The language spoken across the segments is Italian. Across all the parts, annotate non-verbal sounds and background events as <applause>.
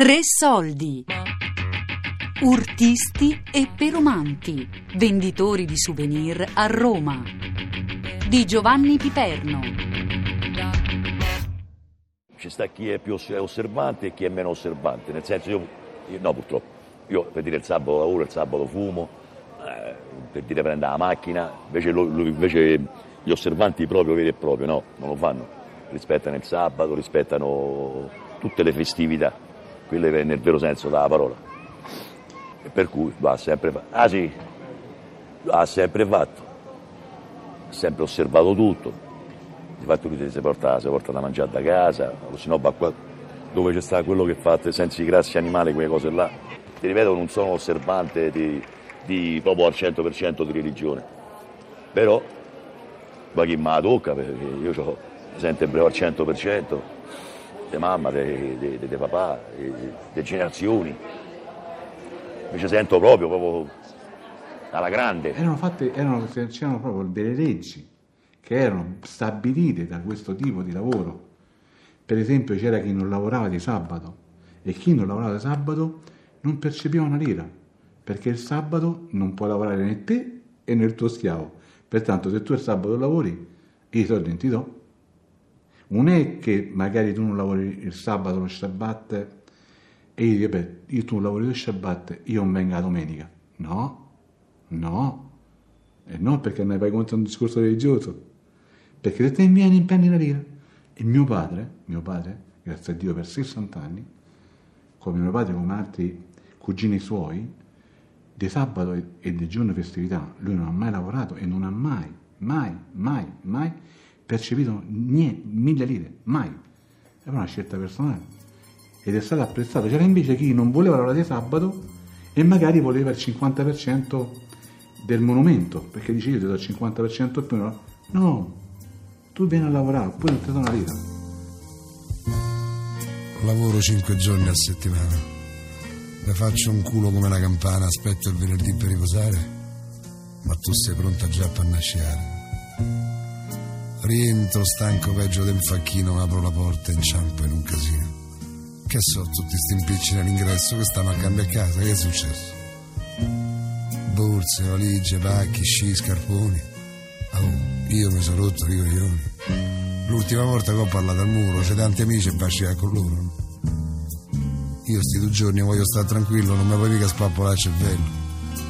Tre soldi. Urtisti e perumanti, venditori di souvenir a Roma. Di Giovanni Piperno. Ci sta chi è più oss- osservante e chi è meno osservante, nel senso io, io- no purtroppo, io per dire il sabato lavoro, il sabato fumo, eh, per dire prendo la macchina, invece, lo- lo- invece gli osservanti proprio veri e propri no, non lo fanno, rispettano il sabato, rispettano tutte le festività, quelle nel vero senso della parola. E per cui va sempre fatto. Ah sì, ha sempre fatto, ha sempre osservato tutto. Infatti lui si porta, si porta da mangiare da casa, o se no va qua dove c'è sta quello che fa senza i grassi animali, quelle cose là. Ti ripeto, non sono osservante di, di proprio al 100% di religione. Però, ma chi me la tocca, perché io ho breve al 100%, di mamma, di papà, di generazioni. Ci sento proprio, proprio alla grande. Erano fatte, erano, c'erano proprio delle leggi che erano stabilite da questo tipo di lavoro. Per esempio c'era chi non lavorava di sabato e chi non lavorava di sabato non percepiva una lira, perché il sabato non può lavorare né te né il tuo schiavo. Pertanto se tu il sabato lavori, i soldi non ti do. Non è che magari tu non lavori il sabato, lo Shabbat, e io dico, io tu non lavori lo Shabbat, io non vengo la domenica. No, no, e no perché non vai contro un discorso religioso. Perché se te vieni in prendi una lira. E mio padre, mio padre, grazie a Dio per 60 anni, come mio padre come altri cugini suoi, di sabato e- di giorno festività, lui non ha mai lavorato e non ha mai, mai, mai, mai percepito niente, mille lire, mai. È una scelta personale. Ed è stato apprezzato. C'era invece chi non voleva lavorare di sabato e magari voleva il 50% del monumento, perché dice io ti do il 50% più. No, no, tu vieni a lavorare, poi non ti do una lira. Lavoro cinque giorni a settimana. Mi faccio un culo come una campana, aspetto il venerdì per riposare. Ma tu sei pronta già per nasciare. Rientro stanco peggio del facchino, apro la porta e inciampo in un casino. Che so, tutti sti impicci all'ingresso che stanno a cambiare casa, che è successo? Borse, valigie, pacchi, sci, scarponi. Oh, io mi sono rotto i coglioni. L'ultima volta che ho parlato al muro, c'è tanti amici e basciare con loro. Io sti due giorni voglio stare tranquillo, non mi puoi mica spappolare il cervello.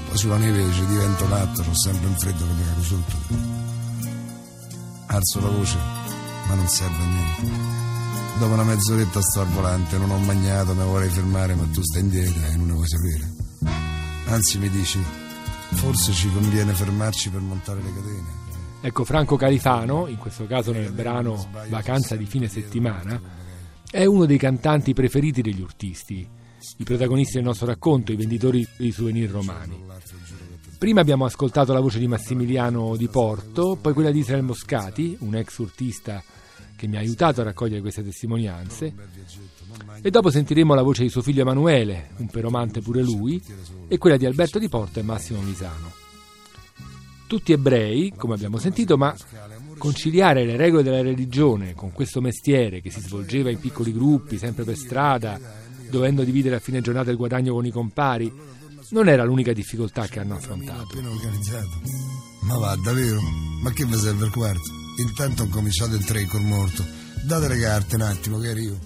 Poi sulla neve ci divento matto, ho sempre un freddo che mi cago sotto. Alzo la voce, ma non serve a niente. Dopo una mezz'oretta sto al volante, non ho mangiato, mi vorrei fermare, ma tu stai indietro e non ne vuoi sapere. Anzi mi dici, forse ci conviene fermarci per montare le catene. Ecco, Franco Califano, in questo caso nel brano Vacanza di fine settimana, è uno dei cantanti preferiti degli urtisti, i protagonisti del nostro racconto, i venditori di souvenir romani. Prima abbiamo ascoltato la voce di Massimiliano Di Porto, poi quella di Israel Moscati, un ex urtista che mi ha aiutato a raccogliere queste testimonianze, e dopo sentiremo la voce di suo figlio Emanuele, un peromante pure lui, e quella di Alberto Di Porto e Massimo Misano. Tutti ebrei, come abbiamo sentito, ma conciliare le regole della religione con questo mestiere che si svolgeva in piccoli gruppi, sempre per strada, dovendo dividere a fine giornata il guadagno con i compari, non era l'unica difficoltà che hanno affrontato. Appena organizzato. Ma va, davvero? Ma che mi serve il quarto? Intanto ho cominciato il tre col morto. Date le carte un attimo che arrivo.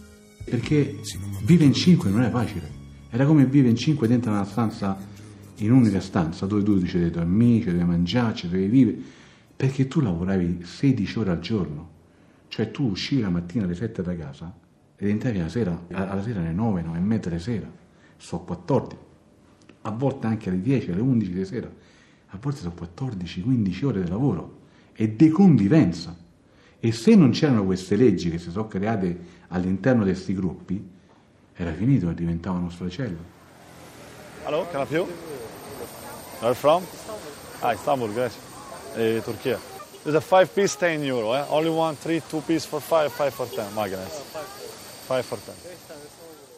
Perché vive in cinque non è facile. Era come vive in cinque dentro una stanza, in un'unica stanza, dove tu dici dei tuoi amici, devi mangiarci, devi vivere. Perché tu lavoravi 16 ore al giorno. Cioè tu uscivi la mattina alle 7 da casa ed entravi la sera, alla sera alle 9, 9 e mezza di sera. Sono 14. A volte anche alle 10, alle 11 di sera. A volte sono 14, 15 ore di lavoro e di convivenza. E se non c'erano queste leggi che si sono create all'interno di questi gruppi, era finito e diventava uno sfracello. Hello, can I? Where from? Ah, Istanbul, grazie. Eh, Turchia. There's a 5 piece 10 euro, eh? Only one, three, two piece for 5, 5 for 10. Ma grazie. 5 for 10.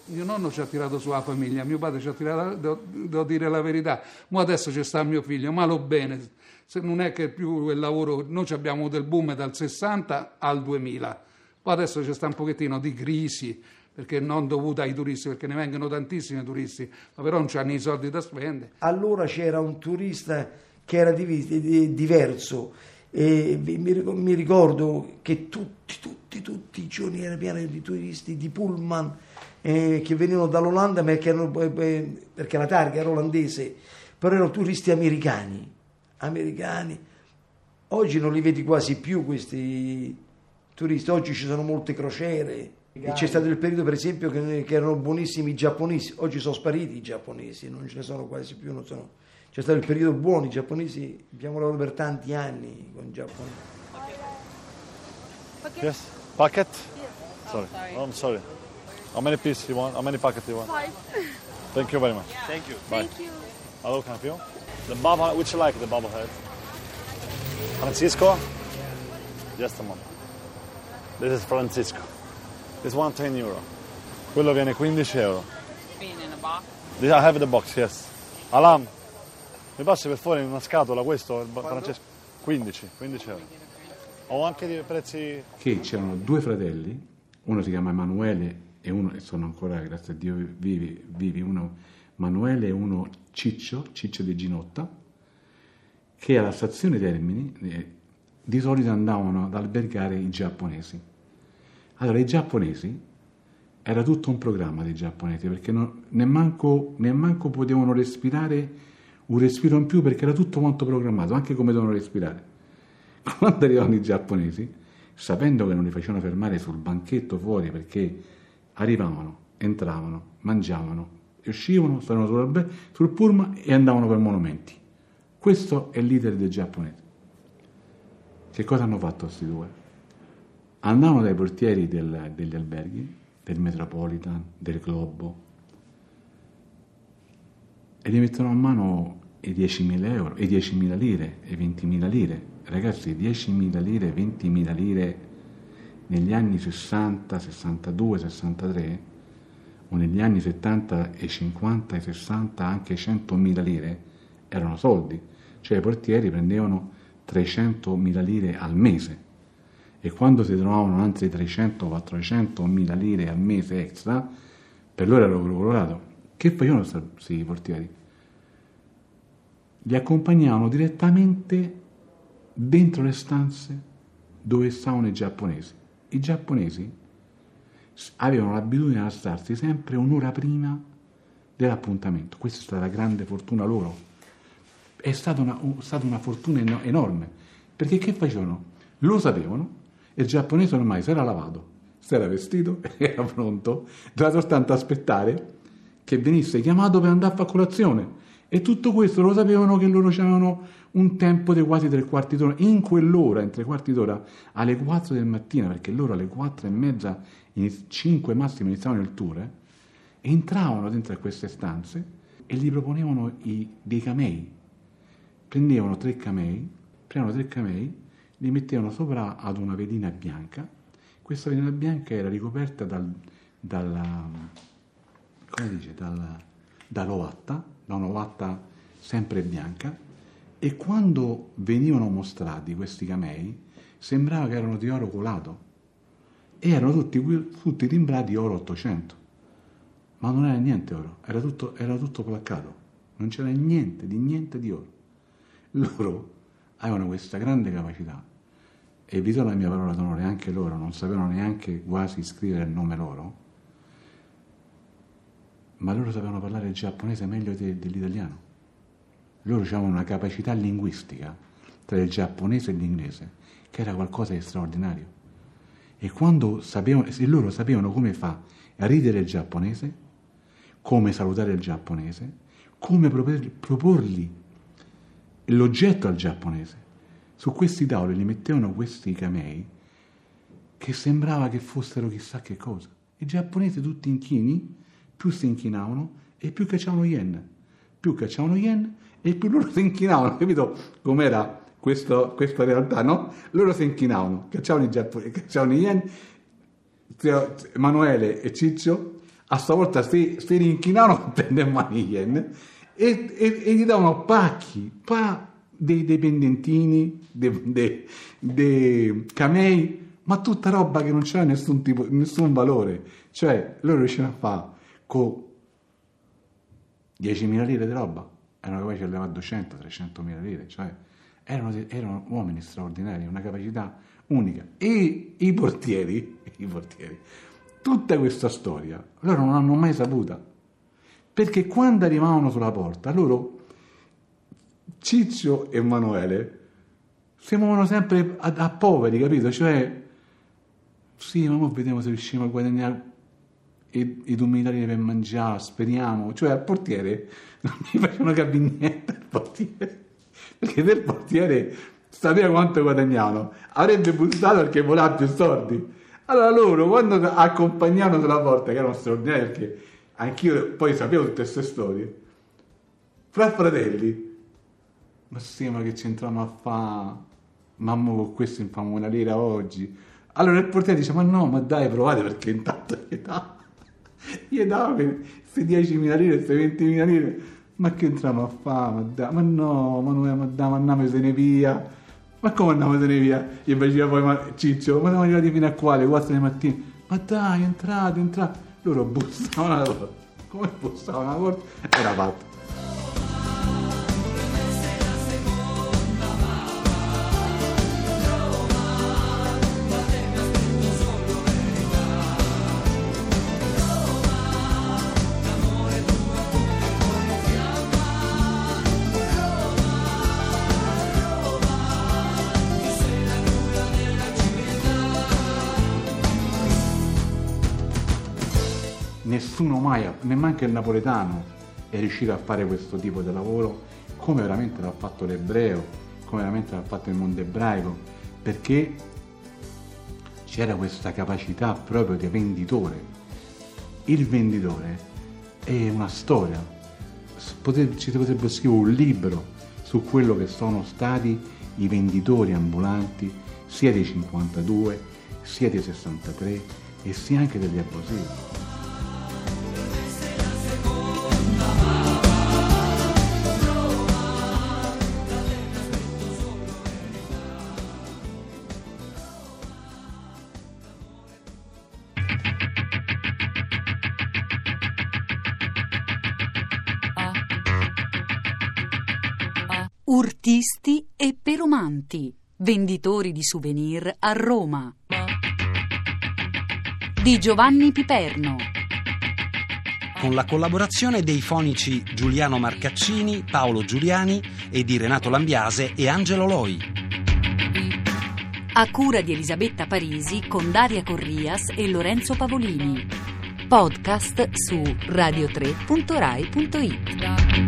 Mio nonno ci ha tirato sulla famiglia, mio padre ci ha tirato, devo, devo dire la verità, ma adesso c'è sta mio figlio, malo bene, se non è che più il lavoro, noi ci abbiamo avuto il boom dal 60 al 2000, poi adesso c'è sta un pochettino di crisi, perché non dovuta ai turisti, perché ne vengono tantissimi turisti, ma però non hanno i soldi da spendere. Allora c'era un turista che era div- diverso e mi ricordo che tutti, tutti, tutti i giorni era pieno di turisti, di pullman eh, che venivano dall'Olanda perché, erano, perché la targa era olandese, però erano turisti americani, americani. Oggi non li vedi quasi più questi turisti, oggi ci sono molte crociere. E c'è stato il periodo, per esempio, che, che, erano buonissimi i giapponesi, oggi sono spariti i giapponesi, non ce ne sono quasi più. Sono... C'è stato il periodo buono, i giapponesi abbiamo lavorato per tanti anni con i giapponesi. Yes, packet? Yes. Sorry. Oh, I'm sorry. How many pieces you want? How many packets you want? Five. Thank you very much. Thank you. Bye. Thank you. Hello, can I help you? The bubble, which you like, the bubblehead? Francisco? Just a moment. This is Francisco. This one 10 euro. Quello viene 15 euro. Being in a box? This I have the box, yes. Alam, mi passi per fuori in una scatola questo, Francesco? 15, 15 euro. Ho anche dei prezzi... Che c'erano due fratelli, uno si chiama Emanuele e uno, e sono ancora, grazie a Dio, vivi, vivi uno Emanuele e uno Ciccio, Ciccio di Ginotta, che alla stazione Termini eh, di solito andavano ad albergare i giapponesi. Allora, i giapponesi era tutto un programma dei giapponesi perché non, neanche ne potevano respirare un respiro in più perché era tutto molto programmato, anche come dovevano respirare. <laughs> Quando arrivavano i giapponesi, sapendo che non li facevano fermare sul banchetto fuori perché arrivavano, entravano, mangiavano, uscivano, stavano sul, sul pullman e andavano per monumenti. Questo è l'iter dei giapponesi. Che cosa hanno fatto questi due? Andavano dai portieri del, degli alberghi, del Metropolitan, del Globo, e gli mettono a mano i 10.000 euro, i 10.000 lire, e 20.000 lire. Ragazzi, 10.000 lire, 20.000 lire negli anni 60, 62, 63 o negli anni 70 e 50 e 60 anche 100.000 lire erano soldi, cioè i portieri prendevano 300.000 lire al mese e quando si trovavano altri 300-400.000 lire al mese extra, per loro era colorato. Che facevano questi portieri? Li accompagnavano direttamente dentro le stanze dove stavano i giapponesi. I giapponesi avevano l'abitudine di alzarsi sempre un'ora prima dell'appuntamento. Questa è stata la grande fortuna loro. È stata una, stata una fortuna enorme, perché che facevano? Lo sapevano e il giapponese ormai si era lavato, si era vestito, <laughs> era pronto, doveva soltanto aspettare che venisse chiamato per andare a fare colazione. E tutto questo lo sapevano che loro avevano un tempo di quasi tre quarti d'ora. In quell'ora, in tre quarti d'ora, alle 4 del mattino, perché loro alle 4 e mezza, 5 massimo iniziavano il tour, eh, entravano dentro a queste stanze e gli proponevano i, dei camei. Prendevano tre camei, prendevano tre camei, li mettevano sopra ad una vedina bianca. Questa vedina bianca era ricoperta dal, dalla, come dice, dal, dall'ovatta, da un'ovatta sempre bianca, e quando venivano mostrati questi camei sembrava che erano di oro colato. E erano tutti, tutti timbrati oro 800 ma non era niente oro era tutto, era tutto placcato. Non c'era niente di niente di oro. Loro avevano questa grande capacità. E vi do la mia parola d'onore anche loro non sapevano neanche quasi scrivere il nome loro ma loro sapevano parlare il giapponese meglio de, dell'italiano. Loro avevano una capacità linguistica tra il giapponese e l'inglese che era qualcosa di straordinario. E quando sapevano, e loro sapevano come fa a ridere il giapponese come salutare il giapponese come proporgli l'oggetto al giapponese. Su questi tavoli li mettevano questi camei che sembrava che fossero chissà che cosa. I giapponesi tutti inchini, più si inchinavano e più cacciavano yen. Più cacciavano yen e più loro <laughs> si inchinavano, capito com'era questo, questa realtà, no? Loro si inchinavano, cacciavano i giapponesi, <laughs> cacciavano i yen, Emanuele e Ciccio a stavolta si, si rinchinavano <laughs> per prendere i yen e, e, e, gli davano pacchi, pa, dei, dei pendentini, dei, dei, dei camei ma tutta roba che non c'era nessun, tipo, nessun valore. Cioè, loro riuscivano a fare con 10.000 lire di roba, erano capaci di levare 200-300.000 lire, cioè erano, erano, uomini straordinari, una capacità unica. E i portieri, <laughs> i portieri, tutta questa storia, loro non hanno mai saputa, perché quando arrivavano sulla porta, loro, Ciccio e Emanuele, si muovono sempre a, a poveri, capito? Cioè, sì, ma ora vediamo se riusciamo a guadagnare i, i dominitari per mangiare, speriamo. Cioè al portiere <laughs> non mi facevano capire niente al portiere, perché del portiere sapeva quanto guadagnavano, avrebbe bussato perché voleva più soldi. Allora loro quando accompagnavano sulla porta, che erano straordinari perché anch'io poi sapevo tutte queste storie, fra fratelli, ma sì, ma che c'entriamo a fare? Mamma con questo infamo una lira oggi. Allora il portiere dice, ma no, ma dai, provate perché intanto gli dà gli dava queste 10.000 lire, queste 20.000 lire, ma che entriamo a fare? Ma, no, ma noi andiamo se ne via. Ma come andiamo se ne via? Gli faceva poi ma, Ciccio, ma siamo arrivati fino a quale? 4 di mattina. Ma dai, entrate, entrate. Loro bussavano alla porta. Come bussavano alla porta? Era fatto. Mai, neanche il napoletano, è riuscito a fare questo tipo di lavoro come veramente l'ha fatto l'ebreo, come veramente l'ha fatto il mondo ebraico, perché c'era questa capacità proprio di venditore. Il venditore è una storia, si potrebbe scrivere un libro su quello che sono stati i venditori ambulanti sia dei 52, sia dei 63 e sia anche degli abusivi. Urtisti e perumanti, venditori di souvenir a Roma. Di Giovanni Piperno. Con la collaborazione dei fonici Giuliano Marcaccini, Paolo Giuliani e di Renato Lambiase e Angelo Loi. A cura di Elisabetta Parisi con Daria Corrias e Lorenzo Pavolini. Podcast su radio3.rai.it.